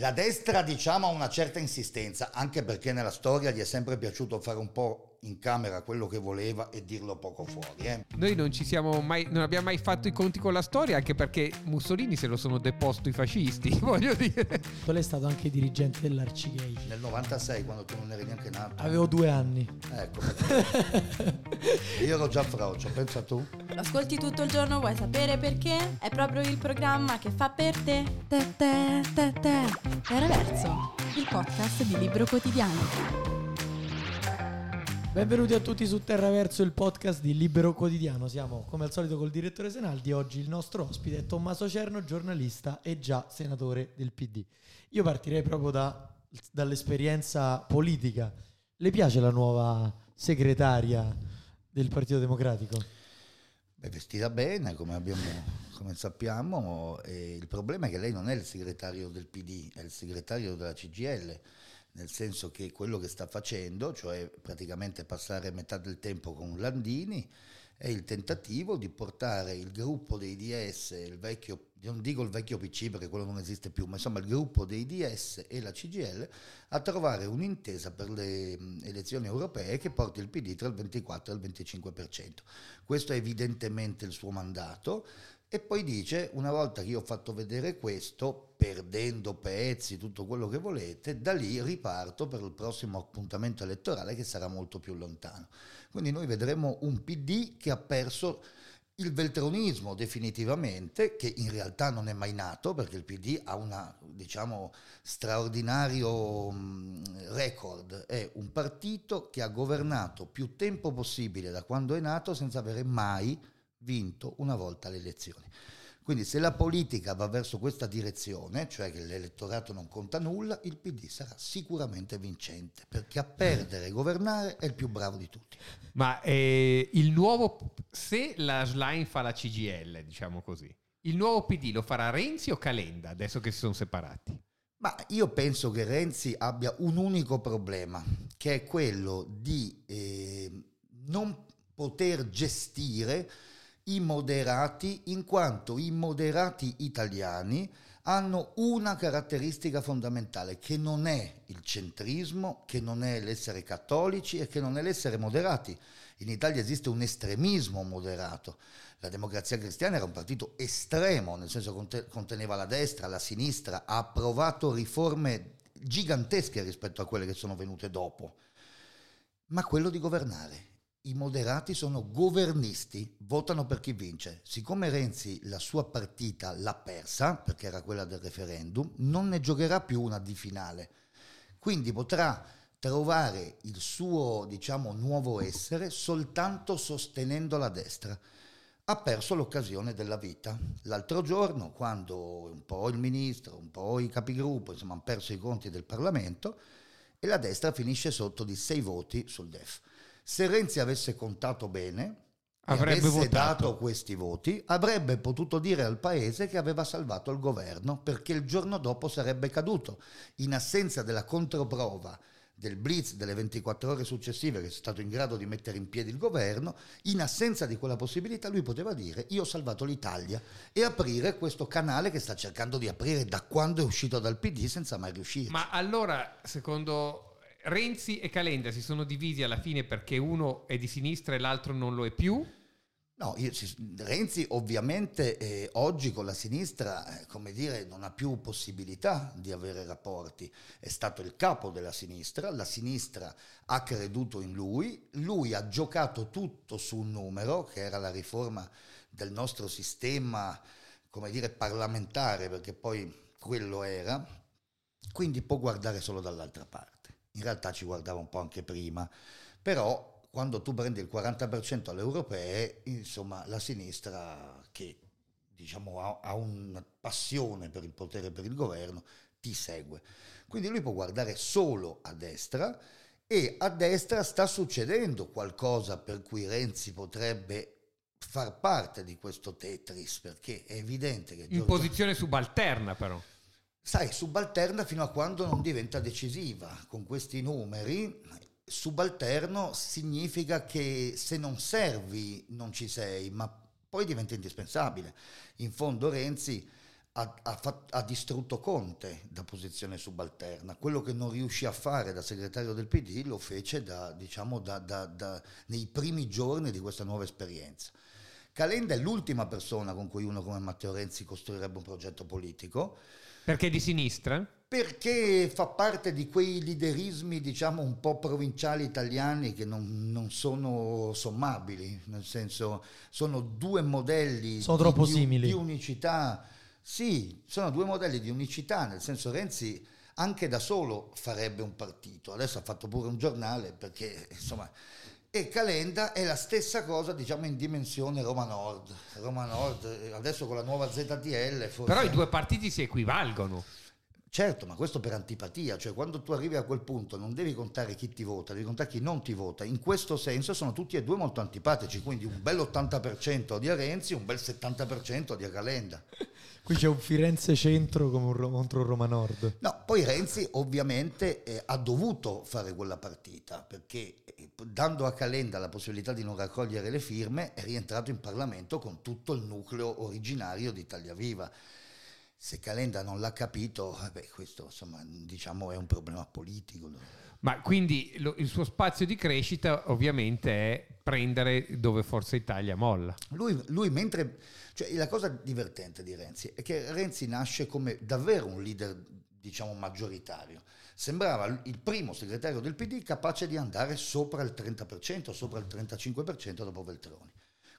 La destra diciamo ha una certa insistenza, anche perché nella storia gli è sempre piaciuto fare un po' in camera quello che voleva e dirlo poco fuori. Eh. Noi non ci siamo mai, non abbiamo mai fatto i conti con la storia, anche perché Mussolini se lo sono deposto i fascisti, voglio dire. Tu è stato anche dirigente dell'Arcigay. Nel 96, quando tu non eri neanche nato. Avevo due anni. Ecco, io ero già frocio, pensa tu. Ascolti tutto il giorno, vuoi sapere perché? È proprio il programma che fa per te. Te te te te. Era verso, il podcast di Libro Quotidiano. Benvenuti a tutti su Terraverso, il podcast di Libero Quotidiano. Siamo come al solito col direttore Senaldi. Oggi il nostro ospite è Tommaso Cerno, giornalista e già senatore del PD. Io partirei proprio da, dall'esperienza politica. Le piace la nuova segretaria del Partito Democratico? Beh, vestita bene, come, abbiamo, come sappiamo. il problema è che lei non è il segretario del PD, è il segretario della CGL nel senso che quello che sta facendo, cioè praticamente passare metà del tempo con Landini, è il tentativo di portare il gruppo dei DS, il vecchio, non dico il vecchio PC perché quello non esiste più, ma insomma il gruppo dei DS e la CGL a trovare un'intesa per le elezioni europee che porti il PD tra il 24 e il 25%. Questo è evidentemente il suo mandato. E poi dice, una volta che io ho fatto vedere questo, perdendo pezzi, tutto quello che volete, da lì riparto per il prossimo appuntamento elettorale che sarà molto più lontano. Quindi noi vedremo un PD che ha perso il veltronismo definitivamente, che in realtà non è mai nato perché il PD ha un diciamo, straordinario record, è un partito che ha governato più tempo possibile da quando è nato senza avere mai vinto una volta le elezioni. Quindi se la politica va verso questa direzione, cioè che l'elettorato non conta nulla, il PD sarà sicuramente vincente, perché a perdere e governare è il più bravo di tutti. Ma eh, il nuovo, se la Schlein fa la CGL, diciamo così, il nuovo PD lo farà Renzi o Calenda, adesso che si sono separati? Ma io penso che Renzi abbia un unico problema, che è quello di eh, non poter gestire i moderati in quanto i moderati italiani hanno una caratteristica fondamentale che non è il centrismo, che non è l'essere cattolici e che non è l'essere moderati. In Italia esiste un estremismo moderato. La democrazia cristiana era un partito estremo, nel senso che conteneva la destra, la sinistra, ha approvato riforme gigantesche rispetto a quelle che sono venute dopo. Ma quello di governare, i moderati sono governisti, votano per chi vince. Siccome Renzi la sua partita l'ha persa, perché era quella del referendum, non ne giocherà più una di finale. Quindi potrà trovare il suo, diciamo, nuovo essere soltanto sostenendo la destra. Ha perso l'occasione della vita. L'altro giorno, quando un po' il ministro, un po' i capigruppo, insomma, hanno perso i conti del Parlamento, e la destra finisce sotto di sei voti sul DEF. Se Renzi avesse contato bene, avrebbe avesse votato. dato questi voti, avrebbe potuto dire al paese che aveva salvato il governo perché il giorno dopo sarebbe caduto. In assenza della controprova del blitz delle 24 ore successive che è stato in grado di mettere in piedi il governo, in assenza di quella possibilità lui poteva dire io ho salvato l'Italia e aprire questo canale che sta cercando di aprire da quando è uscito dal PD senza mai riuscire. Ma allora, secondo Renzi e Calenda si sono divisi alla fine perché uno è di sinistra e l'altro non lo è più? No, io, Renzi ovviamente eh, oggi con la sinistra, eh, come dire, non ha più possibilità di avere rapporti. È stato il capo della sinistra, la sinistra ha creduto in lui, lui ha giocato tutto su un numero, che era la riforma del nostro sistema, come dire, parlamentare, perché poi quello era, quindi può guardare solo dall'altra parte in realtà ci guardava un po' anche prima, però quando tu prendi il 40% alle europee, insomma la sinistra che diciamo ha, ha una passione per il potere e per il governo, ti segue. Quindi lui può guardare solo a destra e a destra sta succedendo qualcosa per cui Renzi potrebbe far parte di questo Tetris, perché è evidente che... In Giorgio... posizione subalterna però sai, subalterna fino a quando non diventa decisiva. Con questi numeri, subalterno significa che se non servi non ci sei, ma poi diventa indispensabile. In fondo Renzi ha, ha fat- ha distrutto Conte da posizione subalterna. Quello che non riuscì a fare da segretario del PD lo fece da, diciamo, da- da- nei primi giorni di questa nuova esperienza. Calenda è l'ultima persona con cui uno come Matteo Renzi costruirebbe un progetto politico Perché di sinistra? perché fa parte di quei liderismi, diciamo, un po' provinciali italiani che non, non sono sommabili, nel senso sono due modelli Sono di- troppo di, simili. di unicità. Sì, sono due modelli di unicità, nel senso Renzi anche da solo farebbe un partito, adesso ha fatto pure un giornale perché insomma... E Calenda è la stessa cosa, diciamo, in dimensione Roma Nord. Roma Nord, eh, adesso con la nuova ZTL... Forse Però i due partiti si equivalgono. Certo, ma questo per antipatia, cioè quando tu arrivi a quel punto non devi contare chi ti vota, devi contare chi non ti vota. In questo senso sono tutti e due molto antipatici, quindi un bel 80% di Renzi, un bel 70% di Calenda. Qui c'è un Firenze centro contro un Roma Nord. No, poi Renzi ovviamente eh, ha dovuto fare quella partita perché eh, dando a Calenda la possibilità di non raccogliere le firme è rientrato in Parlamento con tutto il nucleo originario di Italia Viva. Se Calenda non l'ha capito, eh, beh, questo insomma diciamo è un problema politico. Ma quindi lo- il suo spazio di crescita ovviamente è prendere dove Forza Italia molla. Lui, lui mentre... Cioè, la cosa divertente di Renzi è che Renzi nasce come davvero un leader, diciamo, maggioritario. Sembrava il- primo segretario del PD capace di andare sopra il 30%, sopra il 35% dopo Veltroni.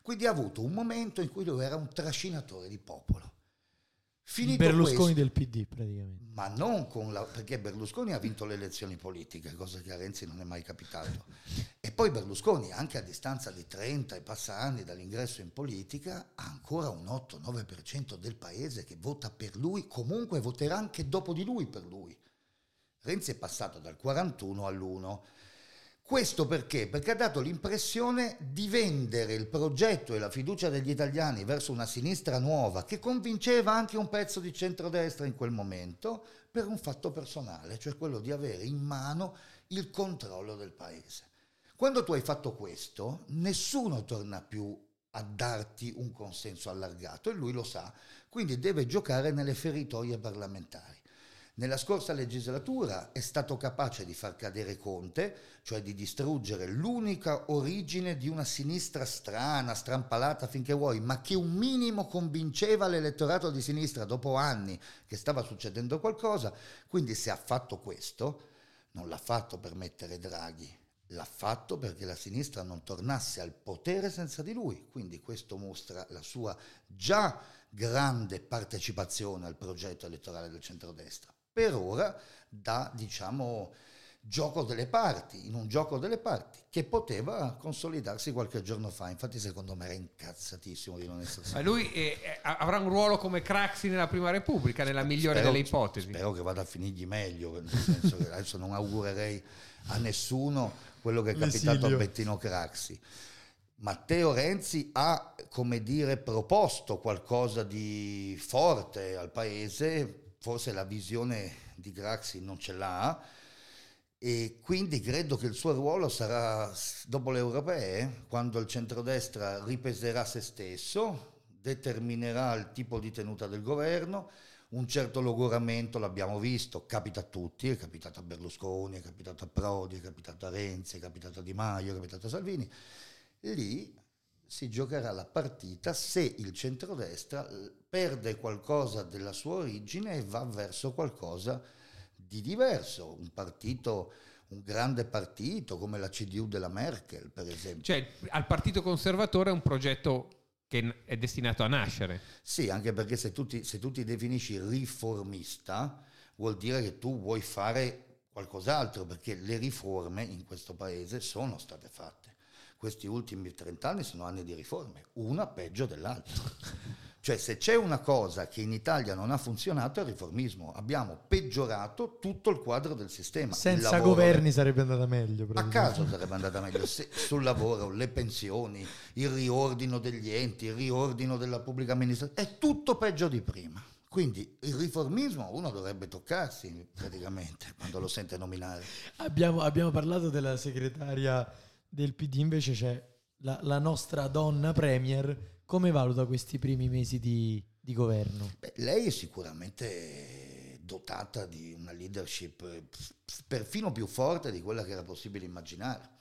Quindi ha avuto un momento in cui lui era un trascinatore di popolo. Finito Berlusconi questo, del PD praticamente. ma non con la, perché Berlusconi ha vinto le elezioni politiche, cosa che a Renzi non è mai capitato. E poi Berlusconi, anche a distanza di 30 e passa anni dall'ingresso in politica, ha ancora un 8-9% del paese che vota per lui, comunque voterà anche dopo di lui per lui. Renzi è passato dal 41 all'1. Questo perché? Perché ha dato l'impressione di vendere il progetto e la fiducia degli italiani verso una sinistra nuova che convinceva anche un pezzo di centrodestra in quel momento per un fatto personale, cioè quello di avere in mano il controllo del paese. Quando tu hai fatto questo, nessuno torna più a darti un consenso allargato e lui lo sa, quindi deve giocare nelle feritoie parlamentari. Nella scorsa legislatura è stato capace di far cadere Conte, cioè di distruggere l'unica origine di una sinistra strana, strampalata finché vuoi, ma che un minimo convinceva l'elettorato di sinistra dopo anni che stava succedendo qualcosa. Quindi se ha fatto questo, non l'ha fatto per mettere Draghi, l'ha fatto perché la sinistra non tornasse al potere senza di lui. Quindi questo mostra la sua già grande partecipazione al progetto elettorale del centrodestra. Per ora da, diciamo, gioco delle parti, in un gioco delle parti che poteva consolidarsi qualche giorno fa. Infatti secondo me era incazzatissimo di non essere Ma lui eh, eh, avrà un ruolo come Craxi nella Prima Repubblica, nella migliore Spero- delle ipotesi. Spero che vada a finirgli meglio, nel senso che adesso non augurerei a nessuno quello che è capitato L'esilio. a Bettino Craxi. Matteo Renzi ha, come dire, proposto qualcosa di forte al paese, forse la visione di Craxi non ce l'ha, e quindi credo che il suo ruolo sarà dopo le europee, quando il centrodestra ripeserà se stesso, determinerà il tipo di tenuta del governo, un certo logoramento l'abbiamo visto, capita a tutti, è capitato a Berlusconi, è capitato a Prodi, è capitato a Renzi, è capitato a Di Maio, è capitato a Salvini. Lì si giocherà la partita se il centrodestra eh, perde qualcosa della sua origine e va verso qualcosa di diverso, un partito, un grande partito come la CDU della Merkel, per esempio. Cioè, al Partito Conservatore è un progetto che è destinato a nascere. Sì, anche perché se tu, ti, se tu ti definisci riformista, vuol dire che tu vuoi fare qualcos'altro, perché le riforme in questo paese sono state fatte. Questi ultimi 30 anni sono anni di riforme, una peggio dell'altra. Cioè se c'è una cosa che in Italia non ha funzionato è il riformismo. Abbiamo peggiorato tutto il quadro del sistema. Senza governi sarebbe andata meglio. a caso sarebbe andata meglio se- sul lavoro, le pensioni, il riordino degli enti, il riordino della pubblica amministrazione, è tutto peggio di prima. Quindi il riformismo uno dovrebbe toccarsi praticamente quando lo sente nominare. Abbiamo, abbiamo parlato della segretaria del PD, invece c'è la, la nostra donna premier. Come valuta questi primi mesi di, di governo? Beh, lei è sicuramente dotata di una leadership eh, perfino più forte di quella che era possibile immaginare.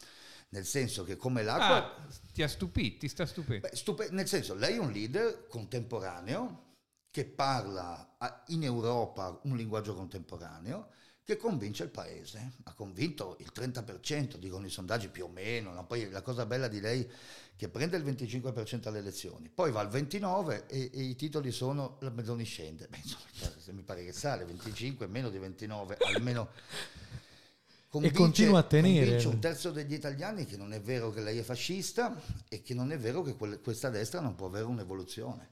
Nel senso che come l'acqua... Ah, ti ha stupito, ti sta stupendo. Beh, stupe- nel senso, lei è un leader contemporaneo che parla a- in Europa un linguaggio contemporaneo che convince il paese. Ha convinto il 30%, dicono i sondaggi più o meno. no? Poi la cosa bella di lei è che prende il 25% alle elezioni, poi va al 29% e, e i titoli sono la Meloni scende. Beh, insomma, cioè, se mi pare che sale, 25 meno di 29, almeno... E continua a tenere. convince un terzo degli italiani che non è vero che lei è fascista e che non è vero che quel- questa destra non può avere un'evoluzione.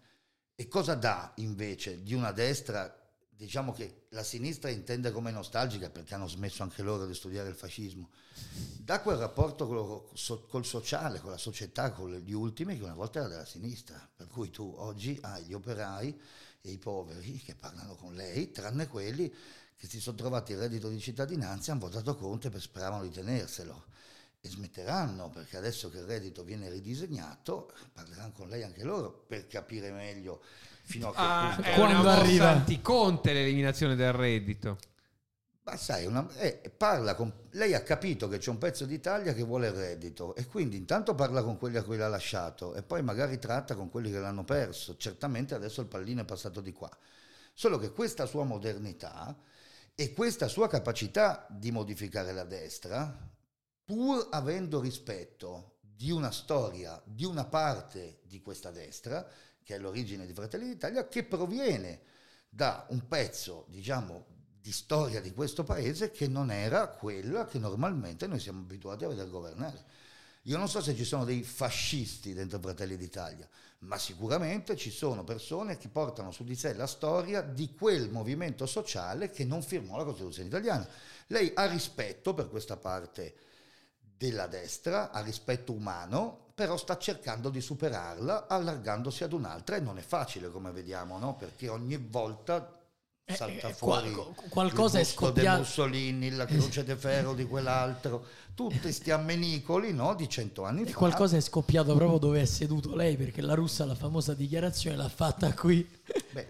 E cosa dà invece di una destra, diciamo che la sinistra intende come nostalgica perché hanno smesso anche loro di studiare il fascismo, da quel rapporto col, col sociale, con la società, con gli ultimi che una volta era della sinistra. Per cui tu oggi hai gli operai e i poveri che parlano con lei, tranne quelli che si sono trovati il reddito di cittadinanza e hanno votato Conte per speravano di tenerselo. E smetteranno perché adesso che il reddito viene ridisegnato parleranno con lei anche loro per capire meglio fino a che Ah, punto. è Quando una arriva- anticonte l'eliminazione del reddito. Ma sai, una- eh, parla con, lei ha capito che c'è un pezzo d'Italia che vuole il reddito e quindi intanto parla con quelli a cui l'ha lasciato e poi magari tratta con quelli che l'hanno perso. Certamente adesso il pallino è passato di qua. Solo che questa sua modernità e questa sua capacità di modificare la destra, pur avendo rispetto di una storia, di una parte di questa destra, che è l'origine di Fratelli d'Italia, che proviene da un pezzo, diciamo, di storia di questo paese che non era quella che normalmente noi siamo abituati a vedere governare. Io non so se ci sono dei fascisti dentro Fratelli d'Italia, ma sicuramente ci sono persone che portano su di sé la storia di quel movimento sociale che non firmò la Costituzione italiana. Lei ha rispetto per questa parte della destra, ha rispetto umano, però sta cercando di superarla allargandosi ad un'altra e non è facile come vediamo, no? Perché ogni volta Eh, salta eh, fuori qual- qualcosa il è busto di scoppiato. Mussolini, la croce de ferro di quell'altro, tutti sti ammenicoli no, di cento anni E fa. qualcosa è scoppiato proprio dove è seduto lei, perché la russa la famosa dichiarazione l'ha fatta qui. Beh,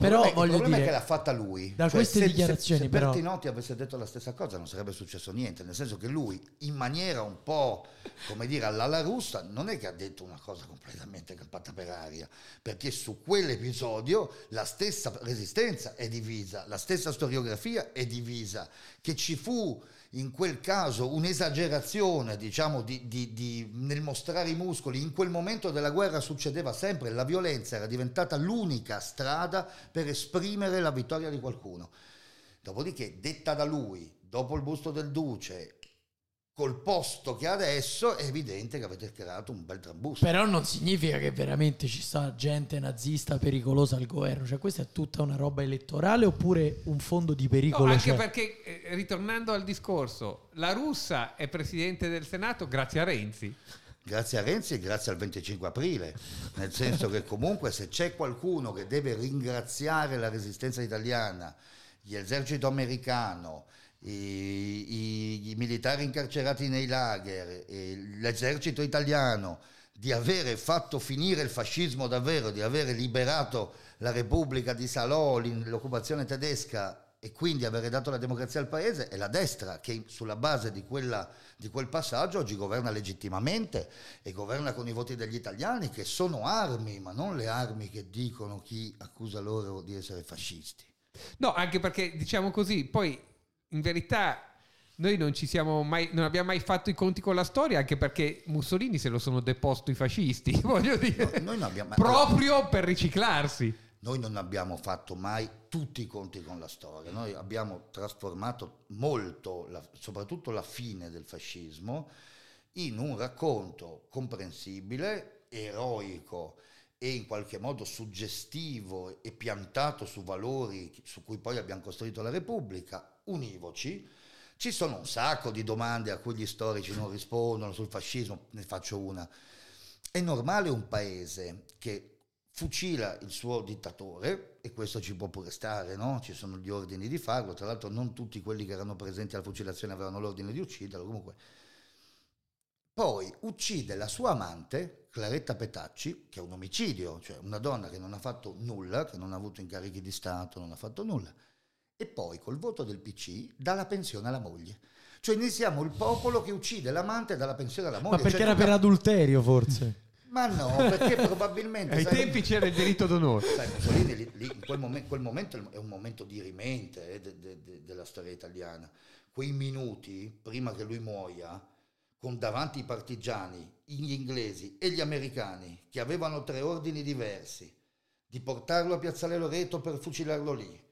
Però il problema, voglio il problema dire, è che l'ha fatta lui. da Cioè, queste se- dichiarazioni, se, se però- Bertinotti avesse detto la stessa cosa non sarebbe successo niente, nel senso che lui in maniera un po' come dire all'ala russa non è che ha detto una cosa completamente campata per aria, perché su quell'episodio la stessa resistenza è divisa, la stessa storiografia è divisa, che ci fu in quel caso un'esagerazione, diciamo, di- di- di- nel mostrare i muscoli. In quel momento della guerra succedeva sempre, la violenza era diventata l'unica strada per esprimere la vittoria di qualcuno. Dopodiché, detta da lui, dopo il busto del duce, col posto che adesso, è evidente che avete creato un bel trambusto. Però non significa che veramente ci sta gente nazista pericolosa al governo. Cioè, questa è tutta una roba elettorale oppure un fondo di No, pericolo? anche c'è? perché, eh, ritornando al discorso, la russa è presidente del Senato grazie a Renzi. Grazie a Renzi e grazie al 25 aprile, nel senso che comunque se c'è qualcuno che deve ringraziare la resistenza italiana, l'esercito americano, i, i- militari incarcerati nei lager, e l'esercito italiano, di avere fatto finire il fascismo davvero, di avere liberato la Repubblica di Salò, l'occupazione tedesca e quindi avere dato la democrazia al paese, è la destra che sulla base di, quella- di quel passaggio oggi governa legittimamente e governa con i voti degli italiani che sono armi, ma non le armi che dicono chi accusa loro di essere fascisti. No, anche perché diciamo così, poi in verità noi non ci siamo mai, non abbiamo mai fatto i conti con la storia, anche perché Mussolini se lo sono deposto i fascisti, voglio dire, No, abbiamo- proprio per riciclarsi. Noi non abbiamo fatto mai tutti i conti con la storia, noi abbiamo trasformato molto, la- soprattutto la fine del fascismo, in un racconto comprensibile, eroico e in qualche modo suggestivo e piantato su valori su cui poi abbiamo costruito la Repubblica, univoci. Ci sono un sacco di domande a cui gli storici non rispondono sul fascismo, ne faccio una. È normale un paese che fucila il suo dittatore, e questo ci può pure stare, no? Ci sono gli ordini di farlo, tra l'altro non tutti quelli che erano presenti alla fucilazione avevano l'ordine di ucciderlo, comunque. Poi uccide la sua amante, Claretta Petacci, che è un omicidio, cioè una donna che non ha fatto nulla, che non ha avuto incarichi di Stato, non ha fatto nulla, e poi col voto del PC dà la pensione alla moglie. Cioè noi siamo il popolo che uccide l'amante e dà la pensione alla moglie. Ma perché Cioè, era per adulterio, forse? Ma no, perché probabilmente... Ai sai- tempi c'era il diritto d'onore. Sai, Mussolini lì, lì, in quel, momen- quel momento è un momento di rimente eh, de- de- de- della storia italiana. Quei minuti, prima che lui muoia, con davanti i partigiani, gli inglesi e gli americani, che avevano tre ordini diversi, di portarlo a Piazzale Loreto per fucilarlo lì,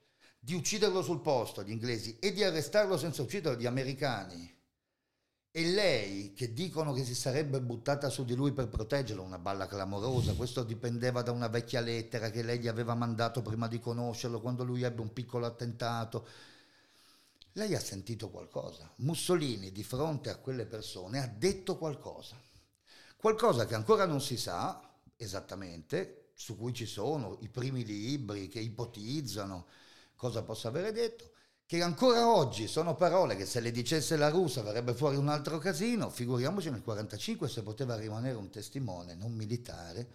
di ucciderlo sul posto, gli inglesi, e di arrestarlo senza ucciderlo, gli americani. E lei, che dicono che si sarebbe buttata su di lui per proteggerlo, una balla clamorosa, questo dipendeva da una vecchia lettera che lei gli aveva mandato prima di conoscerlo, quando lui ebbe un piccolo attentato. Lei ha sentito qualcosa. Mussolini, di fronte a quelle persone, ha detto qualcosa. Qualcosa che ancora non si sa esattamente, su cui ci sono i primi libri che ipotizzano cosa possa avere detto, che ancora oggi sono parole che se le dicesse la russa verrebbe fuori un altro casino, figuriamoci nel 1945 se poteva rimanere un testimone non militare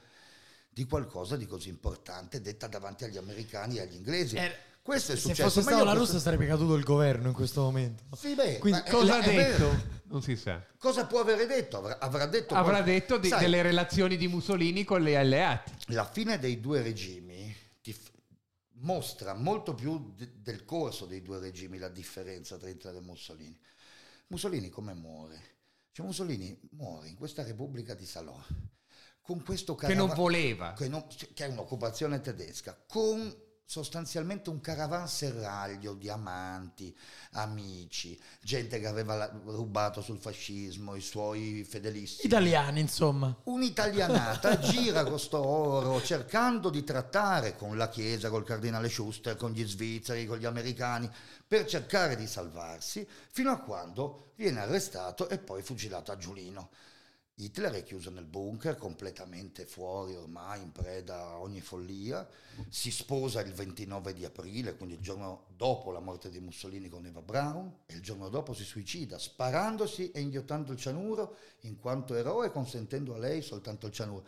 di qualcosa di così importante detta davanti agli americani e agli inglesi. Eh, questo è Se successo. fosse ma stato io la questo- Russia sarebbe caduto il governo in questo momento. Sì, beh, Quindi Cosa ha detto? Non si sa. Cosa può avere detto? Avrà, avrà detto, Avrà qual- detto di- Sai, delle relazioni di Mussolini con gli alleati. la fine dei due regimi ti mostra molto più de- del corso dei due regimi la differenza tra Hitler e Mussolini. Mussolini come muore? Cioè Mussolini muore in questa Repubblica di Salò con questo Che non voleva. che, non- che è un'occupazione tedesca, con sostanzialmente un caravanserraglio di amanti, amici, gente che aveva rubato sul fascismo, i suoi fedelissimi. Italiani, insomma. Un'italianata gira con sto oro cercando di trattare con la Chiesa, col cardinale Schuster, con gli svizzeri, con gli americani, per cercare di salvarsi, fino a quando viene arrestato e poi fucilato a Giulino. Hitler è chiuso nel bunker, completamente fuori ormai, in preda a ogni follia. Si sposa il 29 di aprile, quindi il giorno dopo la morte di Mussolini con Eva Braun, e il giorno dopo si suicida sparandosi e inghiottando il cianuro in quanto eroe, consentendo a lei soltanto il cianuro.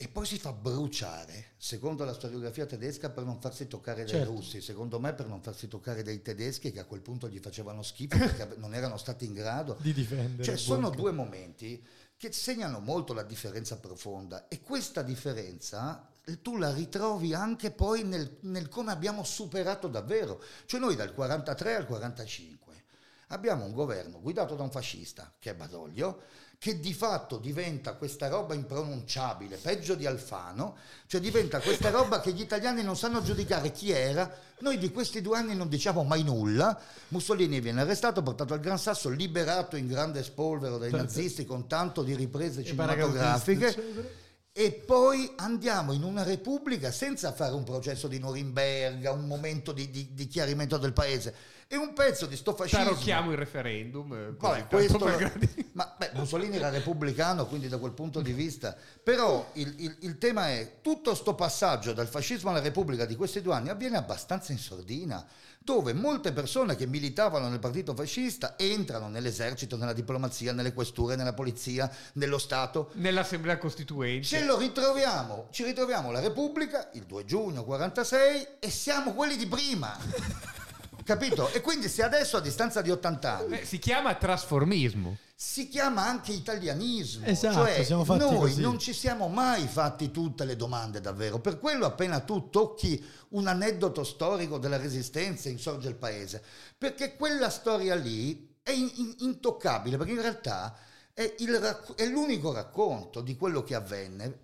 E poi si fa bruciare, secondo la storiografia tedesca, per non farsi toccare dai Certo. russi, secondo me per non farsi toccare dai tedeschi che a quel punto gli facevano schifo perché non erano stati in grado Di difendere. cioè sono bunker. due momenti che segnano molto la differenza profonda e questa differenza eh, tu la ritrovi anche poi nel, nel come abbiamo superato davvero. Cioè noi dal 43 al 45 abbiamo un governo guidato da un fascista, che è Badoglio, che di fatto diventa questa roba impronunciabile, peggio di Alfano, cioè diventa questa roba che gli italiani non sanno giudicare chi era. Noi di questi due anni non diciamo mai nulla. Mussolini viene arrestato, portato al Gran Sasso, liberato in grande spolvero dai nazisti con tanto di riprese cinematografiche. E poi andiamo in una repubblica senza fare un processo di Norimberga, un momento di, di- di chiarimento del paese. E un pezzo di sto fascismo. Tarocchiamo il referendum. eh, tanto questo, ma beh, Mussolini era repubblicano, quindi da quel punto di vista. Però il, il- il tema è tutto sto passaggio dal fascismo alla Repubblica di questi due anni avviene abbastanza in sordina, dove molte persone che militavano nel partito fascista entrano nell'esercito, nella diplomazia, nelle questure, nella polizia, nello Stato. Nell'Assemblea Costituente. Ce lo ritroviamo, ci ritroviamo la Repubblica il 2 giugno 46 e siamo quelli di prima. Capito? E quindi se adesso a distanza di 80 anni Eh, si chiama trasformismo. si chiama anche italianismo. Esatto, cioè, siamo fatti noi così. non ci siamo mai fatti tutte le domande davvero. Per quello appena tu tocchi un aneddoto storico della resistenza insorge il paese. Perché quella storia lì è in- in- intoccabile, perché in realtà è, il è l'unico racconto di quello che avvenne.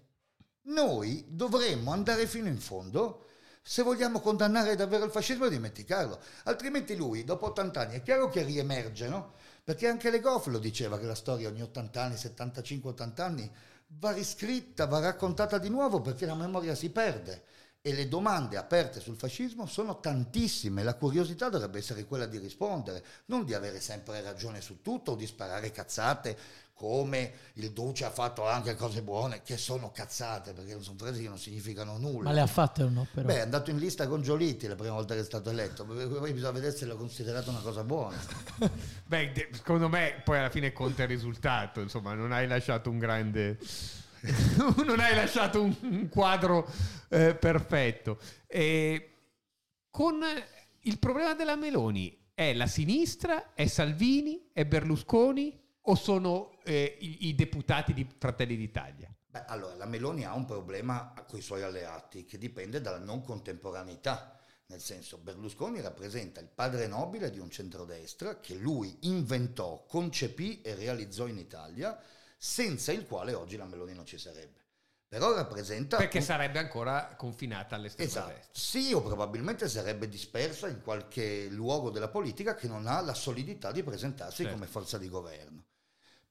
Noi dovremmo andare fino in fondo se vogliamo condannare davvero il fascismo dimenticarlo. Altrimenti lui, dopo 80 anni, è chiaro che riemerge, no? Perché anche Le Goff lo diceva che la storia ogni 80 anni, 75-80 anni, va riscritta, va raccontata di nuovo perché la memoria si perde. E le domande aperte sul fascismo sono tantissime. La curiosità dovrebbe essere quella di rispondere, non di avere sempre ragione su tutto o di sparare cazzate come il Duce ha fatto anche cose buone, che sono cazzate, perché sono frasi che non significano nulla. Ma le ha fatte o no, però? Beh, è andato in lista con Giolitti la prima volta che è stato eletto, poi bisogna vedere se l'ha considerato una cosa buona. Beh, secondo me poi alla fine conta il risultato, insomma, non hai lasciato un grande... non hai lasciato un, un quadro eh, perfetto. E con il problema della Meloni è la sinistra, è Salvini, è Berlusconi o sono eh, i, i deputati di Fratelli d'Italia? Beh, allora, la Meloni ha un problema con i suoi alleati che dipende dalla non contemporaneità. Nel senso, Berlusconi rappresenta il padre nobile di un centrodestra che lui inventò, concepì e realizzò in Italia, senza il quale oggi la Meloni non ci sarebbe. Però rappresenta... Perché un- sarebbe ancora confinata all'estrema Esatto, destra. sì, o probabilmente sarebbe dispersa in qualche luogo della politica che non ha la solidità di presentarsi Certo. come forza di governo.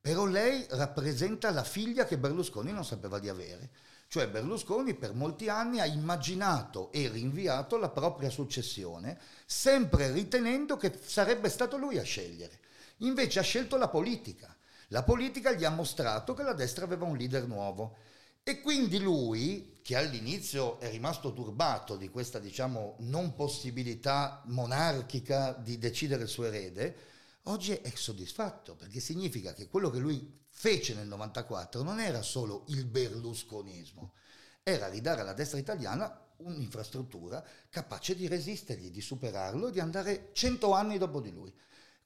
Però lei rappresenta la figlia che Berlusconi non sapeva di avere. Cioè Berlusconi per molti anni ha immaginato e rinviato la propria successione, sempre ritenendo che sarebbe stato lui a scegliere. Invece ha scelto la politica. La politica gli ha mostrato che la destra aveva un leader nuovo. E quindi lui, che all'inizio è rimasto turbato di questa, diciamo, non possibilità monarchica di decidere il suo erede, oggi è soddisfatto, perché significa che quello che lui fece nel 94 non era solo il berlusconismo, era ridare alla destra italiana un'infrastruttura capace di resistergli, di superarlo e di andare cento anni dopo di lui.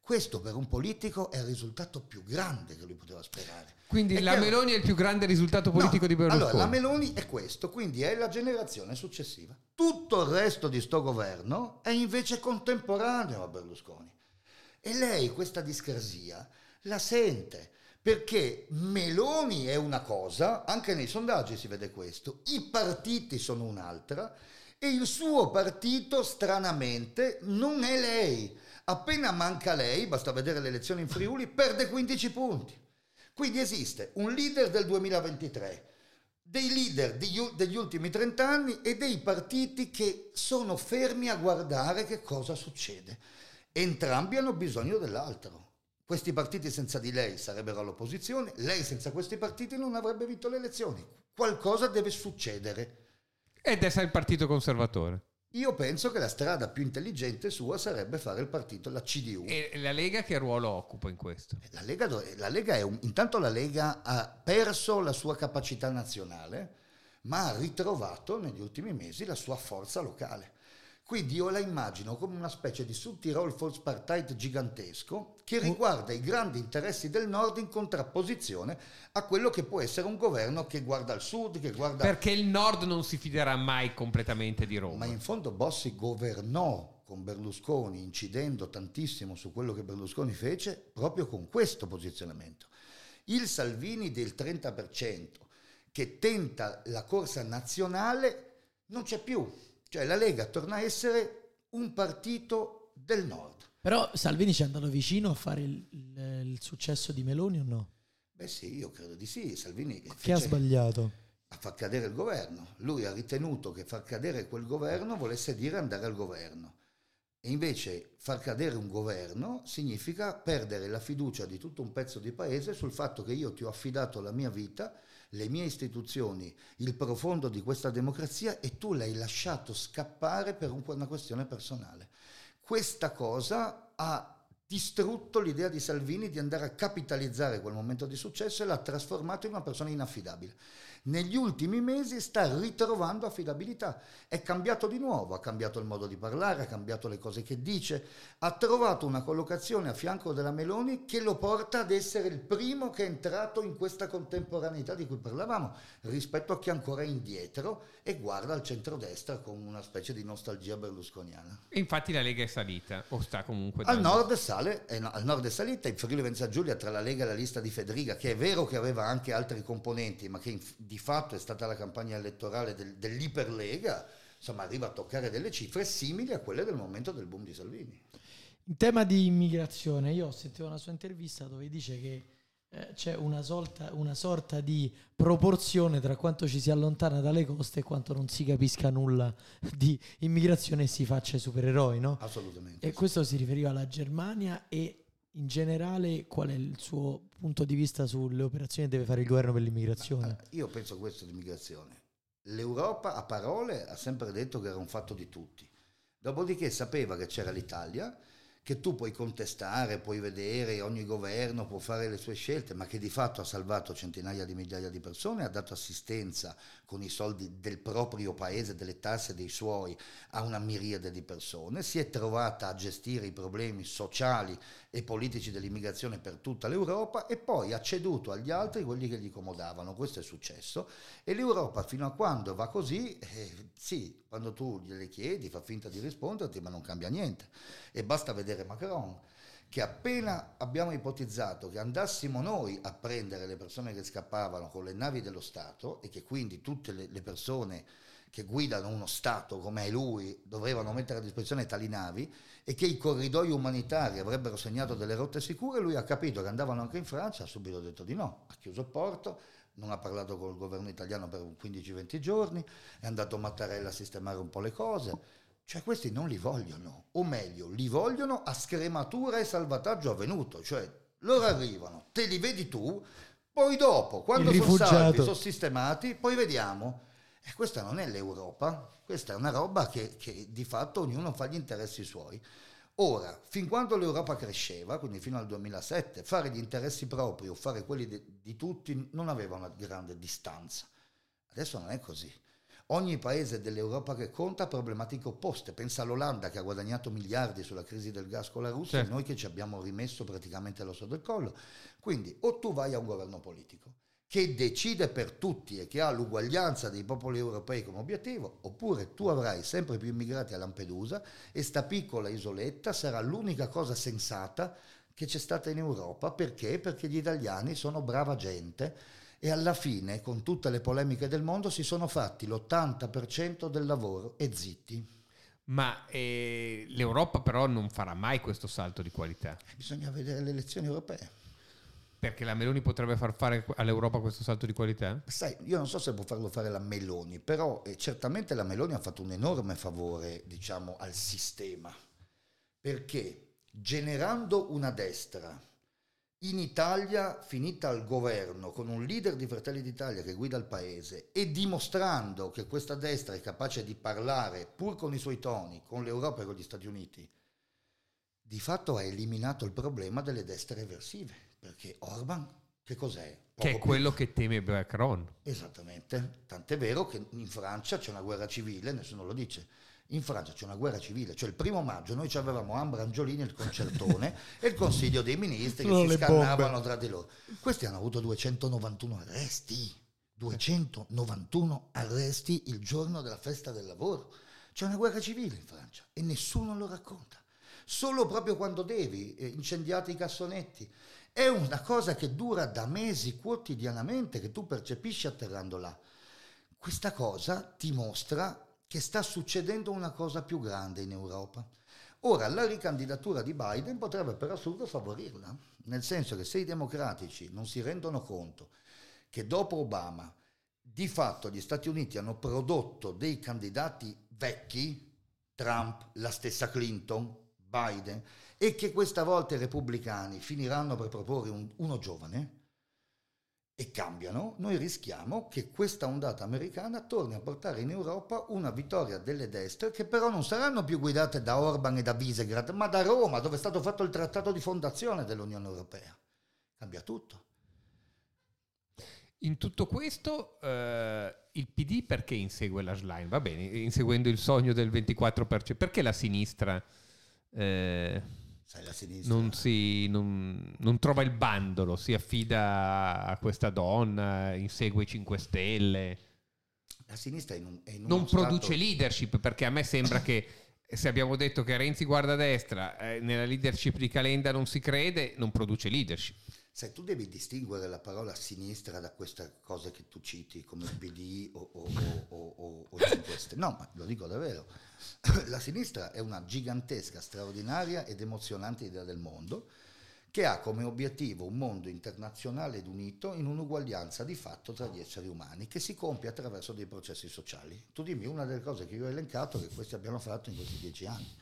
Questo per un politico è il risultato più grande che lui poteva sperare. Quindi È la chiaro- Meloni è il più grande risultato politico No, di Berlusconi. Allora, la Meloni è questo, quindi è la generazione successiva. Tutto il resto di sto governo è invece contemporaneo a Berlusconi. E lei questa discrasia la sente, perché Meloni è una cosa, anche nei sondaggi si vede questo, i partiti sono un'altra e il suo partito stranamente non è lei. Appena manca lei, basta vedere le elezioni in Friuli, perde 15 punti. Quindi esiste un leader del 2023, dei leader di- degli ultimi 30 anni e dei partiti che sono fermi a guardare che cosa succede. Entrambi hanno bisogno dell'altro. Questi partiti senza di lei sarebbero all'opposizione, lei senza questi partiti non avrebbe vinto le elezioni. Qualcosa deve succedere. Ed è il partito conservatore. Io penso che la strada più intelligente sua sarebbe fare il partito, la CDU. E la Lega che ruolo occupa in questo? La Lega, la Lega è un, intanto la Lega ha perso la sua capacità nazionale, ma ha ritrovato negli ultimi mesi la sua forza locale. Quindi io la immagino come una specie di Südtirol Volkspartei gigantesco che riguarda i grandi interessi del nord in contrapposizione a quello che può essere un governo che guarda al sud, che guarda... Perché il nord non si fiderà mai completamente di Roma. Ma in fondo Bossi governò con Berlusconi, incidendo tantissimo su quello che Berlusconi fece, proprio con questo posizionamento. Il Salvini del 30% che tenta la corsa nazionale non c'è più. Cioè la Lega torna a essere un partito del nord. Però Salvini ci è andato vicino a fare il, il- il successo di Meloni o no? Beh sì, io credo di sì. Salvini Che ha fece- sbagliato? a far cadere il governo. Lui ha ritenuto che far cadere quel governo volesse dire andare al governo. E invece far cadere un governo significa perdere la fiducia di tutto un pezzo di paese sul fatto che io ti ho affidato la mia vita, le mie istituzioni, il profondo di questa democrazia e tu l'hai lasciato scappare per un- una questione personale. Questa cosa ha distrutto l'idea di Salvini di andare a capitalizzare quel momento di successo e l'ha trasformato in una persona inaffidabile. Negli ultimi mesi sta ritrovando affidabilità. È cambiato di nuovo, ha cambiato il modo di parlare, ha cambiato le cose che dice, ha trovato una collocazione a fianco della Meloni che lo porta ad essere il primo che è entrato in questa contemporaneità di cui parlavamo, rispetto a chi ancora è indietro e guarda al centrodestra con una specie di nostalgia berlusconiana. E infatti la Lega è salita, o sta comunque Al nord sale, eh no, al nord è salita, in Friuli Venezia Giulia tra la Lega e la lista di Federica, che è vero che aveva anche altri componenti, ma che in- di fatto è stata la campagna elettorale del- dell'iperlega, insomma arriva a toccare delle cifre simili a quelle del momento del boom di Salvini. In tema di immigrazione, io ho sentito una sua intervista dove dice che eh, c'è una, solta- una sorta di proporzione tra quanto ci si allontana dalle coste e quanto non si capisca nulla di immigrazione e si faccia supereroi, no? Assolutamente. E questo si riferiva alla Germania e in generale qual è il suo punto di vista sulle operazioni che deve fare il governo per l'immigrazione? Allora, io penso questo di immigrazione. L'Europa a parole ha sempre detto che era un fatto di tutti. Dopodiché sapeva che c'era l'Italia, che tu puoi contestare, puoi vedere, ogni governo può fare le sue scelte, ma che di fatto ha salvato centinaia di migliaia di persone, ha dato assistenza con i soldi del proprio paese, delle tasse dei suoi, a una miriade di persone, si è trovata a gestire i problemi sociali e politici dell'immigrazione per tutta l'Europa e poi ha ceduto agli altri quelli che gli comodavano. Questo è successo e l'Europa fino a quando va così, eh, sì, quando tu gliele chiedi fa finta di risponderti, ma non cambia niente. E basta vedere Macron che appena abbiamo ipotizzato che andassimo noi a prendere le persone che scappavano con le navi dello Stato e che quindi tutte le, le persone che guidano uno Stato come lui dovevano mettere a disposizione tali navi e che i corridoi umanitari avrebbero segnato delle rotte sicure, lui ha capito che andavano anche in Francia, ha subito detto di no, ha chiuso il porto, non ha parlato con il governo italiano per 15-20 giorni, è andato Mattarella a sistemare un po' le cose cioè questi non li vogliono, o meglio, li vogliono a scrematura e salvataggio avvenuto, cioè loro arrivano, te li vedi tu, poi dopo, quando sono salvi, sono sistemati, poi vediamo. E questa non è l'Europa, questa è una roba che, che di fatto ognuno fa gli interessi suoi. Ora, fin quando l'Europa cresceva, quindi fino al 2007, fare gli interessi propri o fare quelli di, di tutti non aveva una grande distanza. Adesso non è così. Ogni paese dell'Europa che conta ha problematiche opposte. Pensa all'Olanda che ha guadagnato miliardi sulla crisi del gas con la Russia certo. e noi che ci abbiamo rimesso praticamente l'osso del collo. Quindi o tu vai a un governo politico che decide per tutti e che ha l'uguaglianza dei popoli europei come obiettivo, oppure tu avrai sempre più immigrati a Lampedusa e sta piccola isoletta sarà l'unica cosa sensata che c'è stata in Europa. Perché? Perché gli italiani sono brava gente e alla fine, con tutte le polemiche del mondo, si sono fatti l'80% del lavoro e zitti. Ma eh, l'Europa però non farà mai questo salto di qualità. Bisogna vedere le elezioni europee. Perché la Meloni potrebbe far fare all'Europa questo salto di qualità? Sai, io non so se può farlo fare la Meloni, però eh, certamente la Meloni ha fatto un enorme favore, diciamo, al sistema. Perché generando una destra in Italia, finita al governo, con un leader di Fratelli d'Italia che guida il paese e dimostrando che questa destra è capace di parlare, pur con i suoi toni, con l'Europa e con gli Stati Uniti, di fatto ha eliminato il problema delle destre eversive, perché Orban, che cos'è? Poco che è quello più. che teme Macron. Esattamente, tant'è vero che in Francia c'è una guerra civile, nessuno lo dice in Francia c'è una guerra civile, cioè il primo maggio noi avevamo Ambra Angiolini il concertone e il Consiglio dei Ministri che Sono si scannavano bombe. tra di loro. Questi hanno avuto 291 arresti, 291 arresti il giorno della festa del lavoro. C'è una guerra civile in Francia e nessuno lo racconta. Solo proprio quando devi, eh, incendiati i cassonetti. È una cosa che dura da mesi quotidianamente, che tu percepisci atterrando là. Questa cosa ti mostra che sta succedendo una cosa più grande in Europa. Ora, la ricandidatura di Biden potrebbe per assurdo favorirla, nel senso che se i democratici non si rendono conto che dopo Obama di fatto gli Stati Uniti hanno prodotto dei candidati vecchi, Trump, la stessa Clinton, Biden, e che questa volta i repubblicani finiranno per proporre un, uno giovane, e cambiano, noi rischiamo che questa ondata americana torni a portare in Europa una vittoria delle destre che però non saranno più guidate da Orban e da Visegrad, ma da Roma, dove è stato fatto il trattato di fondazione dell'Unione Europea. Cambia tutto. In tutto questo, eh, il PD perché insegue la slime? Va bene, inseguendo il sogno del 24%, perché la sinistra... Eh Sai, la sinistra. Non, si, non, non, trova il bandolo, si affida a questa donna, insegue i 5 Stelle. La sinistra è in un, è in non stato... produce leadership perché a me sembra che se abbiamo detto che Renzi guarda a destra, eh, nella leadership di Calenda non si crede, non produce leadership. Sai, tu devi distinguere la parola sinistra da queste cose che tu citi come il PD o, o, o, o, o 5 Stelle. No, ma lo dico davvero. La sinistra è una gigantesca, straordinaria ed emozionante idea del mondo che ha come obiettivo un mondo internazionale ed unito in un'uguaglianza di fatto tra gli esseri umani che si compie attraverso dei processi sociali. Tu dimmi una delle cose che io ho elencato che questi abbiano fatto in questi dieci anni.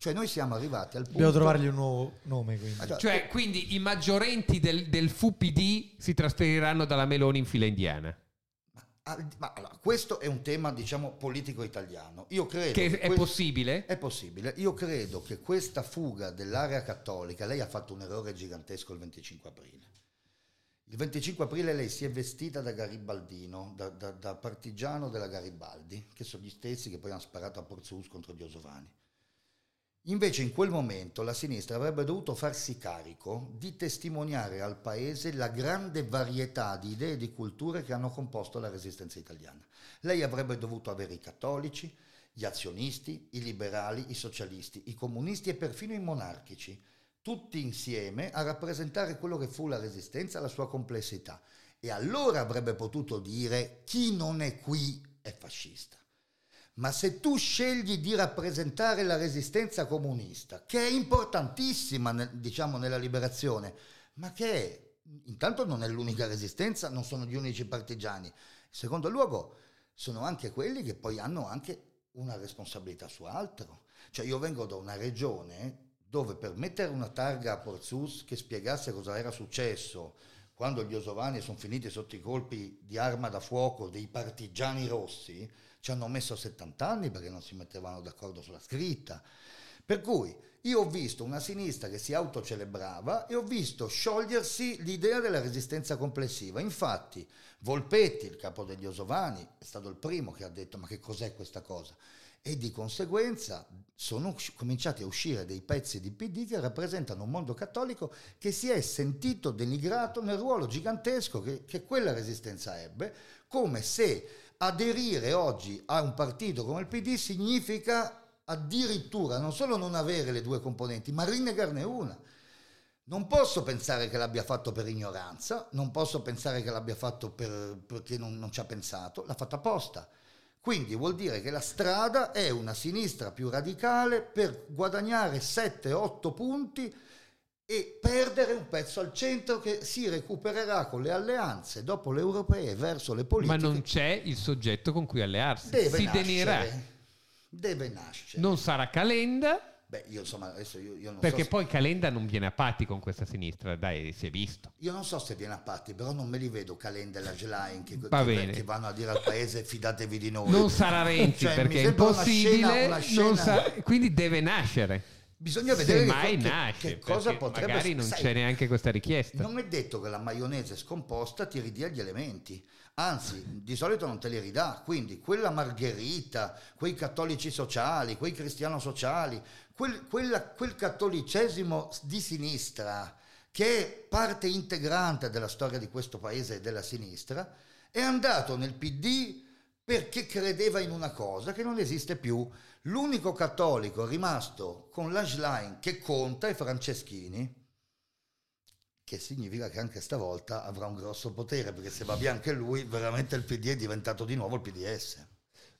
Cioè noi siamo arrivati al punto... Dobbiamo trovargli un nuovo nome quindi. Cioè, cioè quindi i maggiorenti del, del FUPD si trasferiranno dalla Meloni in fila indiana. ma allora, questo è un tema, diciamo, politico italiano. Io credo Che è que- possibile? È possibile. Io credo che questa fuga dell'area cattolica, lei ha fatto un errore gigantesco il 25 aprile. Il 25 aprile lei si è vestita da garibaldino, da, da- da partigiano della Garibaldi, che sono gli stessi che poi hanno sparato a Porzus contro gli Osovani. Invece in quel momento la sinistra avrebbe dovuto farsi carico di testimoniare al paese la grande varietà di idee e di culture che hanno composto la resistenza italiana. Lei avrebbe dovuto avere i cattolici, gli azionisti, i liberali, i socialisti, i comunisti e perfino i monarchici, tutti insieme a rappresentare quello che fu la resistenza la sua complessità. E allora avrebbe potuto dire chi non è qui è fascista. Ma se tu scegli di rappresentare la resistenza comunista, che è importantissima, nel- diciamo, nella liberazione, ma che intanto non è l'unica resistenza, non sono gli unici partigiani. In secondo luogo, sono anche quelli che poi hanno anche una responsabilità su altro. Cioè io vengo da una regione dove per mettere una targa a Porzus che spiegasse cosa era successo quando gli Osovani sono finiti sotto i colpi di arma da fuoco dei partigiani rossi, ci hanno messo 70 anni perché non si mettevano d'accordo sulla scritta. Per cui io ho visto una sinistra che si autocelebrava e ho visto sciogliersi l'idea della resistenza complessiva. Infatti, Volpetti, il capo degli Osovani, è stato il primo che ha detto ma che cos'è questa cosa? E di conseguenza sono cominciati a uscire dei pezzi di PD che rappresentano un mondo cattolico che si è sentito denigrato nel ruolo gigantesco che, che quella resistenza ebbe, come se aderire oggi a un partito come il PD significa addirittura non solo non avere le due componenti, ma rinnegarne una. Non posso pensare che l'abbia fatto per ignoranza, non posso pensare che l'abbia fatto per- perché non, non ci ha pensato, l'ha fatto apposta. Quindi vuol dire che la strada è una sinistra più radicale per guadagnare 7-8 punti e perdere un pezzo al centro che si recupererà con le alleanze dopo le europee verso le Ma politiche. non c'è il soggetto con cui allearsi. deve si nascere. denirà. Deve nascere. Non sarà Calenda, Beh, io insomma, adesso io, io non perché so poi Calenda non viene a patti con questa sinistra, dai, si è visto. io non so se viene a patti, però non me li vedo Calenda e la Gelain che, che- che vanno a dire al paese fidatevi di noi. Non sarà Renzi Cioè, perché è sembra una impossibile, scena- una scena- sa- quindi deve nascere. Bisogna vedere che, nasce, che cosa potrebbe magari non sai, c'è neanche questa richiesta. Non è detto che la maionese scomposta ti ridia gli elementi, anzi, di solito non te li ridà. Quindi quella margherita, quei cattolici sociali, quei cristiano sociali, quel, quella- quel cattolicesimo di sinistra che è parte integrante della storia di questo paese e della sinistra, è andato nel PD perché credeva in una cosa che non esiste più. L'unico cattolico rimasto con la Schlein che conta è Franceschini, che significa che anche stavolta avrà un grosso potere, perché se va via anche lui, veramente il PD è diventato di nuovo il PDS.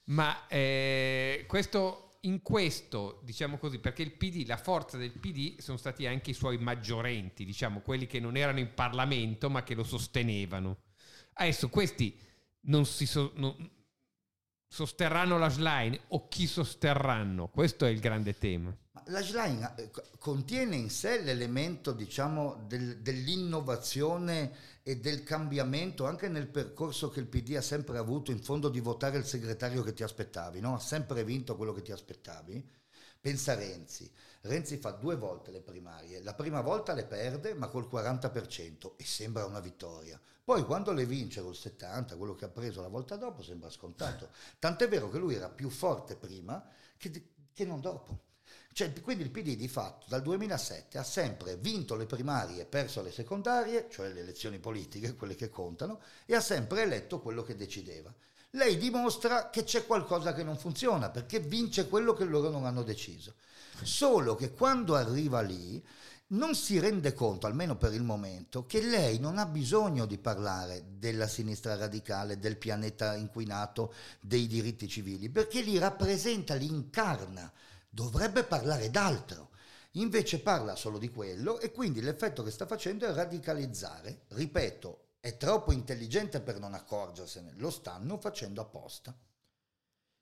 Ma eh, questo, in questo, diciamo così, perché il PD, la forza del PD sono stati anche i suoi maggiorenti, diciamo, quelli che non erano in Parlamento ma che lo sostenevano. Adesso questi non si so- non- sosterranno la Schlein o chi sosterranno? Questo è il grande tema. Ma la Schlein eh, co- contiene in sé l'elemento, diciamo, del- dell'innovazione e del cambiamento anche nel percorso che il PD ha sempre avuto, in fondo di votare il segretario che ti aspettavi, no? Ha sempre vinto quello che ti aspettavi. Pensa a Renzi. Renzi fa due volte le primarie. La prima volta le perde, ma col 40% e sembra una vittoria. Poi quando le vince col 70%, quello che ha preso la volta dopo, sembra scontato. Tant'è vero che lui era più forte prima che, che non dopo. Cioè, quindi il PD di fatto dal 2007 ha sempre vinto le primarie, perso le secondarie, cioè le elezioni politiche, quelle che contano, e ha sempre eletto quello che decideva. Lei dimostra che c'è qualcosa che non funziona perché vince quello che loro non hanno deciso. Solo che quando arriva lì non si rende conto, almeno per il momento, che lei non ha bisogno di parlare della sinistra radicale, del pianeta inquinato, dei diritti civili, perché li rappresenta, li incarna. Dovrebbe parlare d'altro. Invece parla solo di quello e quindi l'effetto che sta facendo è radicalizzare. Ripeto, è troppo intelligente per non accorgersene, lo stanno facendo apposta.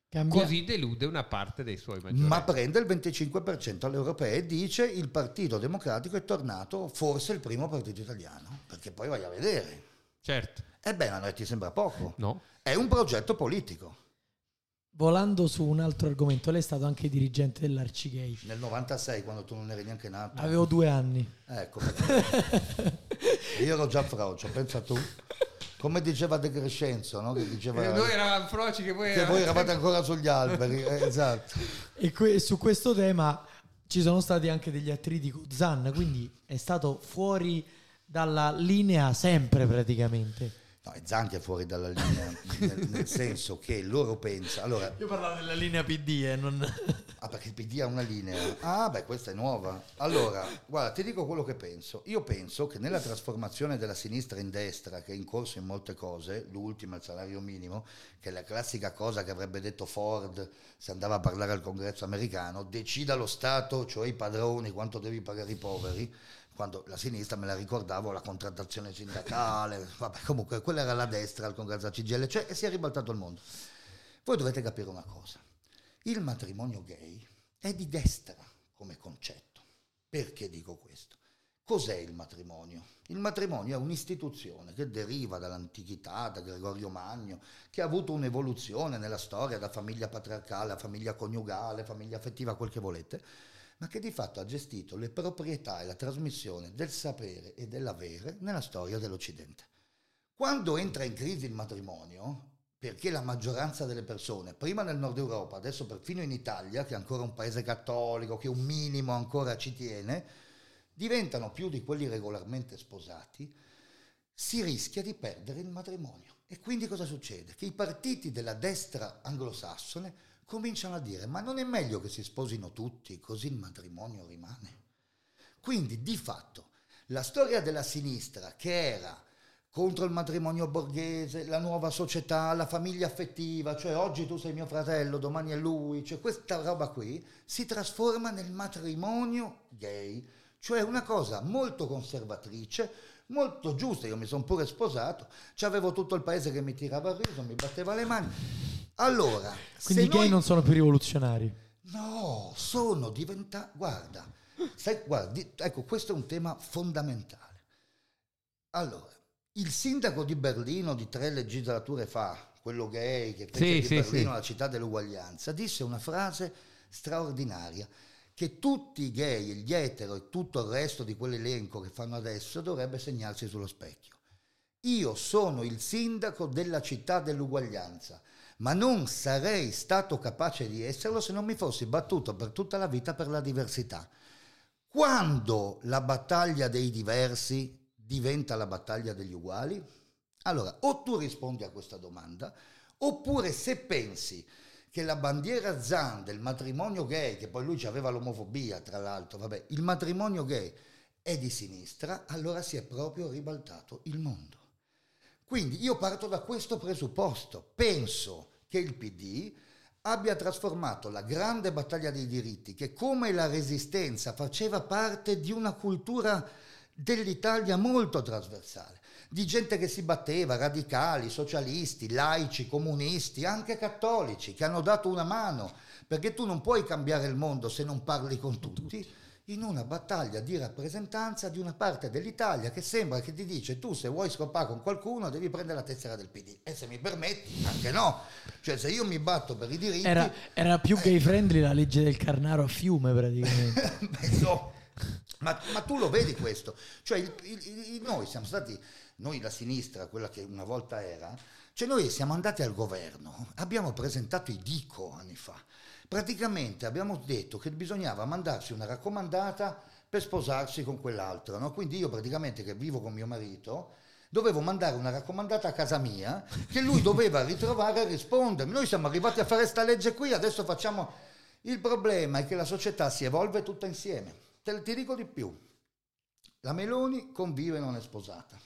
Cambia- Così delude una parte dei suoi maggiorenti. Ma prende il 25% alle europee e dice il Partito Democratico è tornato forse il primo partito italiano, perché poi vai a vedere. Certo. Ebbene, non ti sembra poco? No? È un progetto politico. Volando su un altro argomento, lei è stato anche dirigente dell'Arcigay. Nel 96, quando tu non eri neanche nato. Avevo due anni. Ecco, io ero già frocio, pensa tu. Come diceva De Crescenzo, no? Che diceva Eh, Noi eravamo froci che voi che voi eravate- eravate ancora sugli alberi. eh, esatto. E que- su questo tema ci sono stati anche degli attriti con Zan, quindi è stato fuori dalla linea sempre praticamente. No, e Zanchi è fuori dalla linea, nel, nel senso che loro pensano... Allora, Io parlavo della linea PD e non... Ah, perché il PD ha una linea. Ah, beh, questa è nuova. Allora, guarda, ti dico quello che penso. Io penso che nella trasformazione della sinistra in destra, che è in corso in molte cose, l'ultima, il salario minimo, che è la classica cosa che avrebbe detto Ford se andava a parlare al congresso americano, decida lo Stato, cioè i padroni, quanto devi pagare i poveri. Quando la sinistra me la ricordavo, la contrattazione sindacale, vabbè, comunque quella era la destra al congresso della CGL, cioè si è ribaltato il mondo. Voi dovete capire una cosa. Il matrimonio gay è di destra come concetto. Perché dico questo? Cos'è il matrimonio? Il matrimonio è un'istituzione che deriva dall'antichità, da Gregorio Magno, che ha avuto un'evoluzione nella storia da famiglia patriarcale a famiglia coniugale, famiglia affettiva, quel che volete, ma che di fatto ha gestito le proprietà e la trasmissione del sapere e dell'avere nella storia dell'Occidente. Quando entra in crisi il matrimonio, perché la maggioranza delle persone, prima nel nord Europa, adesso perfino in Italia, che è ancora un paese cattolico, che un minimo ancora ci tiene, diventano più di quelli regolarmente sposati, si rischia di perdere il matrimonio. E quindi cosa succede? Che i partiti della destra anglosassone cominciano a dire ma non è meglio che si sposino tutti, così il matrimonio rimane. Quindi di fatto la storia della sinistra che era contro il matrimonio borghese, la nuova società, la famiglia affettiva, cioè oggi tu sei mio fratello, domani è lui, cioè questa roba qui si trasforma nel matrimonio gay, cioè una cosa molto conservatrice, molto giusta, io mi sono pure sposato, c'avevo tutto il paese che mi tirava il riso, mi batteva le mani. Allora, Quindi i gay noi- non sono più rivoluzionari. No, sono diventati. Guarda, sai, guardi, ecco, questo è un tema fondamentale. Allora, il sindaco di Berlino di tre legislature fa, quello gay che fece Sì, di sì, Berlino sì. la città dell'uguaglianza, disse una frase straordinaria che tutti i gay, gli etero e tutto il resto di quell'elenco che fanno adesso dovrebbe segnarsi sullo specchio. Io sono il sindaco della città dell'uguaglianza, ma non sarei stato capace di esserlo se non mi fossi battuto per tutta la vita per la diversità. Quando la battaglia dei diversi diventa la battaglia degli uguali? Allora, o tu rispondi a questa domanda, oppure se pensi che la bandiera Zan del matrimonio gay, che poi lui aveva l'omofobia tra l'altro, vabbè, il matrimonio gay è di sinistra, allora si è proprio ribaltato il mondo. Quindi io parto da questo presupposto. Penso che il PD abbia trasformato la grande battaglia dei diritti, che come la resistenza faceva parte di una cultura dell'Italia molto trasversale, di gente che si batteva, radicali, socialisti, laici, comunisti, anche cattolici, che hanno dato una mano, perché tu non puoi cambiare il mondo se non parli con tutti in una battaglia di rappresentanza di una parte dell'Italia che sembra che ti dice tu se vuoi scopare con qualcuno devi prendere la tessera del PD e se mi permetti anche no cioè se io mi batto per i diritti Era, era più gay friendly la legge del Carnaro a fiume praticamente. Beh, no. Ma, ma tu lo vedi questo cioè il- il- il- noi siamo stati noi la sinistra quella che una volta era cioè noi siamo andati al governo abbiamo presentato i dico anni fa praticamente abbiamo detto che bisognava mandarsi una raccomandata per sposarsi con quell'altro no? quindi io praticamente che vivo con mio marito dovevo mandare una raccomandata a casa mia che lui doveva ritrovare e rispondermi noi siamo arrivati a fare sta legge qui adesso facciamo il problema è che la società si evolve tutta insieme. Te ti dico di più. La Meloni convive e non è sposata.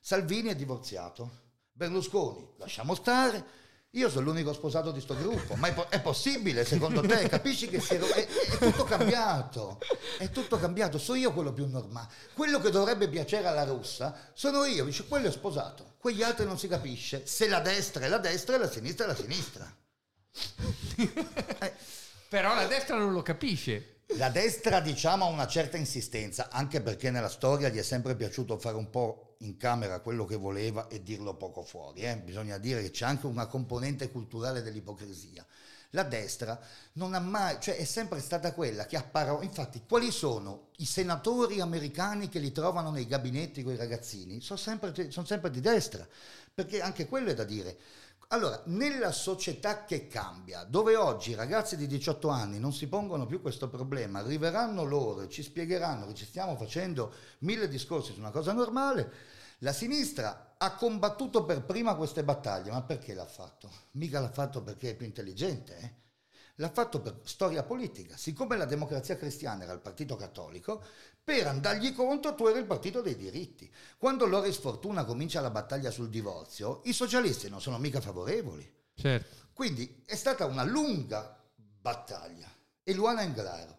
Salvini è divorziato. Berlusconi, lasciamo stare. Io sono l'unico sposato di sto gruppo, ma è, po- è possibile secondo te? Capisci che è, è- è tutto cambiato, è tutto cambiato, sono io quello più normale. Quello che dovrebbe piacere alla russa sono io, dice quello è sposato, quegli altri non si capisce. Se la destra è la destra e la sinistra è la sinistra. Eh, Però la destra non lo capisce. La destra, diciamo, ha una certa insistenza, anche perché nella storia gli è sempre piaciuto fare un po' in camera quello che voleva e dirlo poco fuori. eh. Bisogna dire che c'è anche una componente culturale dell'ipocrisia. La destra non ha mai, cioè è sempre stata quella che ha parola. Infatti, quali sono i senatori americani che li trovano nei gabinetti con i ragazzini? Sono sempre, sono sempre di destra, perché anche quello è da dire. Allora, nella società che cambia, dove oggi i ragazzi di 18 anni non si pongono più questo problema, arriveranno loro e ci spiegheranno che ci stiamo facendo mille discorsi su una cosa normale, la sinistra ha combattuto per prima queste battaglie, ma perché l'ha fatto? Mica l'ha fatto perché è più intelligente, eh? l'ha fatto per storia politica. Siccome la democrazia cristiana era il partito cattolico, per andargli contro tu eri il partito dei diritti. Quando Loris Fortuna comincia la battaglia sul divorzio, i socialisti non sono mica favorevoli. Certo. Quindi è stata una lunga battaglia. E Luana Englaro,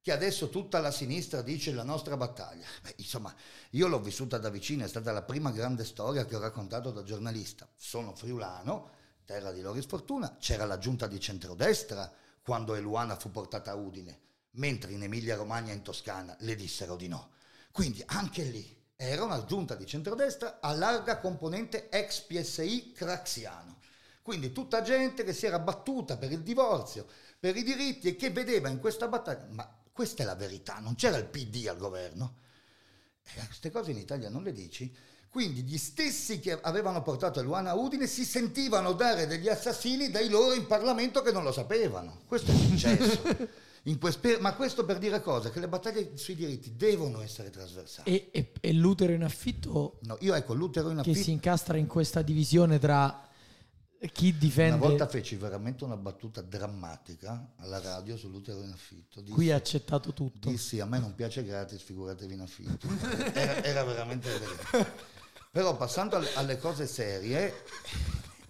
che adesso tutta la sinistra dice la nostra battaglia. Beh, insomma, io l'ho vissuta da vicino, è stata la prima grande storia che ho raccontato da giornalista. Sono friulano, terra di Loris Fortuna, c'era la giunta di centrodestra quando Eluana fu portata a Udine, mentre in Emilia-Romagna e in Toscana le dissero di no. Quindi anche lì era una giunta di centrodestra a larga componente ex PSI craxiano. Quindi tutta gente che si era battuta per il divorzio, per i diritti e che vedeva in questa battaglia, ma questa è la verità, non c'era il PD al governo. E queste cose in Italia non le dici? Quindi gli stessi che avevano portato Luana Udine si sentivano dare degli assassini dai loro in Parlamento che non lo sapevano. Questo è successo. Quest- ma questo per dire cosa? Che le battaglie sui diritti devono essere trasversali. E, e- e l'utero in affitto No, io ecco, l'utero in che affitto... si incastra in questa divisione tra chi difende... Una volta feci veramente una battuta drammatica alla radio sull'utero in affitto. Dissi, Qui ha accettato tutto. dissi, a me non piace gratis, figuratevi in affitto. Era, era veramente vero. Però passando alle cose serie,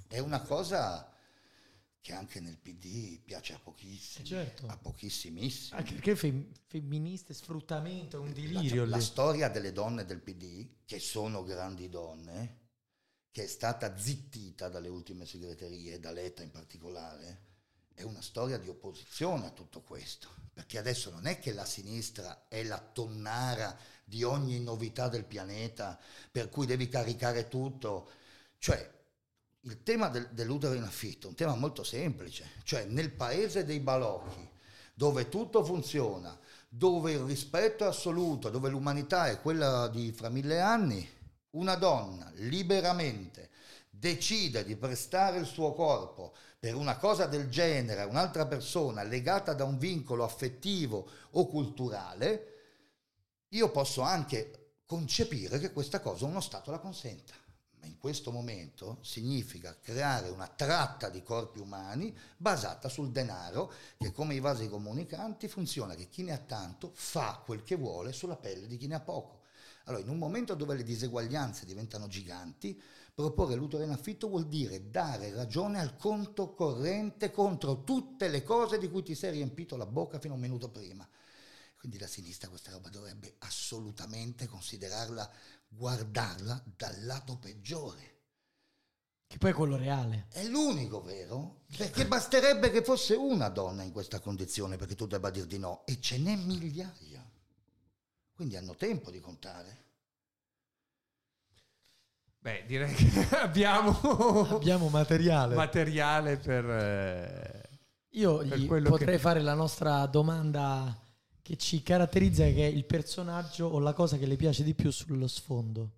è una cosa che anche nel PD piace a pochissimi. Certo. A pochissimissimi. Anche perché fem- femministe, sfruttamento, è un La, delirio la lì. storia delle donne del PD, che sono grandi donne, che è stata zittita dalle ultime segreterie, da Letta in particolare, è una storia di opposizione a tutto questo. Perché adesso non è che la sinistra è la tonnara di ogni novità del pianeta, per cui devi caricare tutto. Cioè, il tema del- dell'utero in affitto è un tema molto semplice. Cioè, nel paese dei balocchi, dove tutto funziona, dove il rispetto è assoluto, dove l'umanità è quella di fra mille anni, una donna liberamente decide di prestare il suo corpo per una cosa del genere a un'altra persona legata da un vincolo affettivo o culturale, io posso anche concepire che questa cosa uno Stato la consenta. In questo momento significa creare una tratta di corpi umani basata sul denaro che come i vasi comunicanti funziona che chi ne ha tanto fa quel che vuole sulla pelle di chi ne ha poco. Allora, in un momento dove le diseguaglianze diventano giganti, proporre l'utero in affitto vuol dire dare ragione al conto corrente contro tutte le cose di cui ti sei riempito la bocca fino a un minuto prima. Quindi la sinistra questa roba dovrebbe assolutamente considerarla, guardarla dal lato peggiore. Che poi è quello reale. È l'unico, vero? Perché basterebbe che fosse una donna in questa condizione perché tu debba dir di no, e ce n'è migliaia. Quindi hanno tempo di contare. Beh, direi che abbiamo, Abbiamo materiale. materiale per... eh, Io per gli potrei che- fare la nostra domanda che ci caratterizza, che è il personaggio o la cosa che le piace di più sullo sfondo.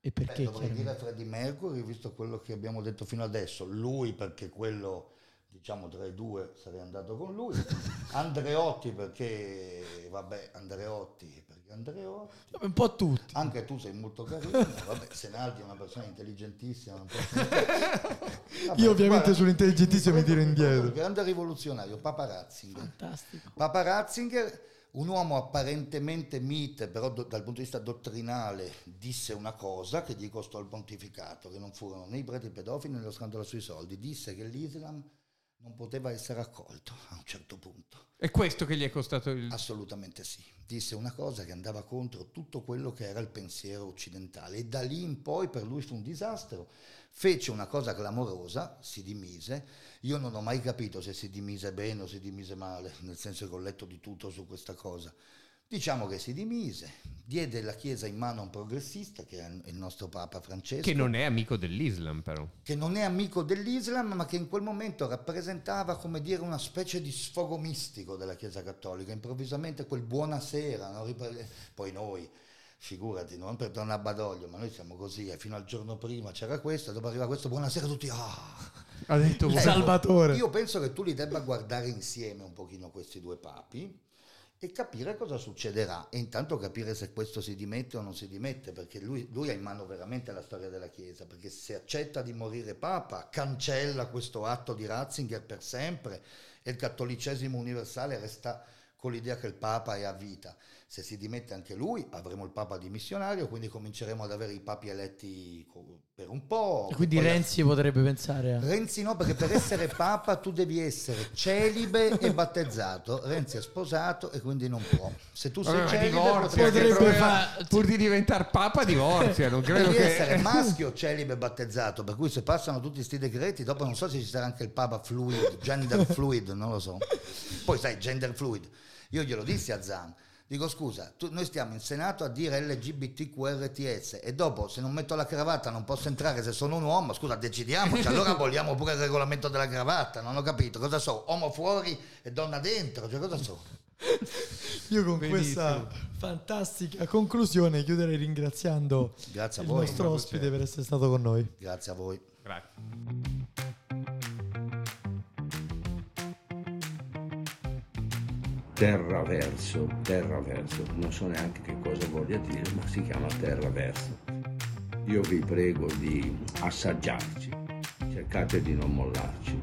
E Beh, perché? dovrei dire chiaramente? Freddie Mercury, visto quello che abbiamo detto fino adesso. Lui perché quello, diciamo tra i due, sarei andato con lui. Andreotti perché, vabbè, Andreotti perché Andreotti. Un po' tutti. Anche tu sei molto carino, vabbè, Senaldi è una persona intelligentissima. posso Vabbè, Io ovviamente guarda, sull'intelligentissimo mi tiro indietro. un Grande rivoluzionario, Papa Ratzinger. Fantastico. Papa Ratzinger, un uomo apparentemente mite, però do- dal punto di vista dottrinale disse una cosa che gli costò il pontificato, che non furono né i preti pedofili né lo scandalo sui soldi. Disse che l'Islam non poteva essere accolto a un certo punto. È questo che gli è costato il... Assolutamente sì. Disse una cosa che andava contro tutto quello che era il pensiero occidentale e da lì in poi per lui fu un disastro. Fece una cosa clamorosa, si dimise. Io non ho mai capito se si dimise bene o si dimise male, nel senso che ho letto di tutto su questa cosa. Diciamo che si dimise, diede la Chiesa in mano a un progressista, che è il nostro Papa Francesco. Che non è amico dell'Islam, però. Che non è amico dell'Islam, ma che in quel momento rappresentava, come dire, una specie di sfogo mistico della Chiesa Cattolica. Improvvisamente quel buonasera, no? poi noi, figurati, non per Don Abbadoglio, ma noi siamo così, e fino al giorno prima c'era questo, dopo arriva questo, buonasera tutti, ah! Ha detto ecco, Salvatore. Io penso che tu li debba guardare insieme un pochino questi due papi e capire cosa succederà. E intanto capire se questo si dimette o non si dimette perché lui, lui ha in mano veramente la storia della Chiesa perché se accetta di morire Papa cancella questo atto di Ratzinger per sempre e il cattolicesimo universale resta con l'idea che il Papa è a vita se si dimette anche lui avremo il Papa dimissionario, quindi cominceremo ad avere i papi eletti per un po'. E quindi Renzi la... potrebbe pensare a... Renzi no, perché per essere Papa tu devi essere celibe e battezzato. Renzi è sposato e quindi non può. Se tu sei Vabbè, celibe divorzia, potrebbe fa... pur di diventare Papa divorzia, non credo devi che... essere maschio, celibe e battezzato, per cui se passano tutti questi decreti, dopo non so se ci sarà anche il Papa fluid, gender fluid, non lo so. Poi sai, gender fluid. Io glielo dissi a Zan Dico scusa, tu, noi stiamo in Senato a dire LGBTQRTS e dopo se non metto la cravatta non posso entrare se sono un uomo, scusa decidiamoci, allora vogliamo pure il regolamento della cravatta, non ho capito, cosa so, uomo fuori e donna dentro, cioè cosa so? Io con Benissimo. questa fantastica conclusione chiuderei ringraziando Grazie il voi, nostro ospite per essere stato con noi. Grazie a voi. Grazie. Terraverso, terraverso, non so neanche che cosa voglia dire, ma si chiama terraverso. Io vi prego di assaggiarci, cercate di non mollarci.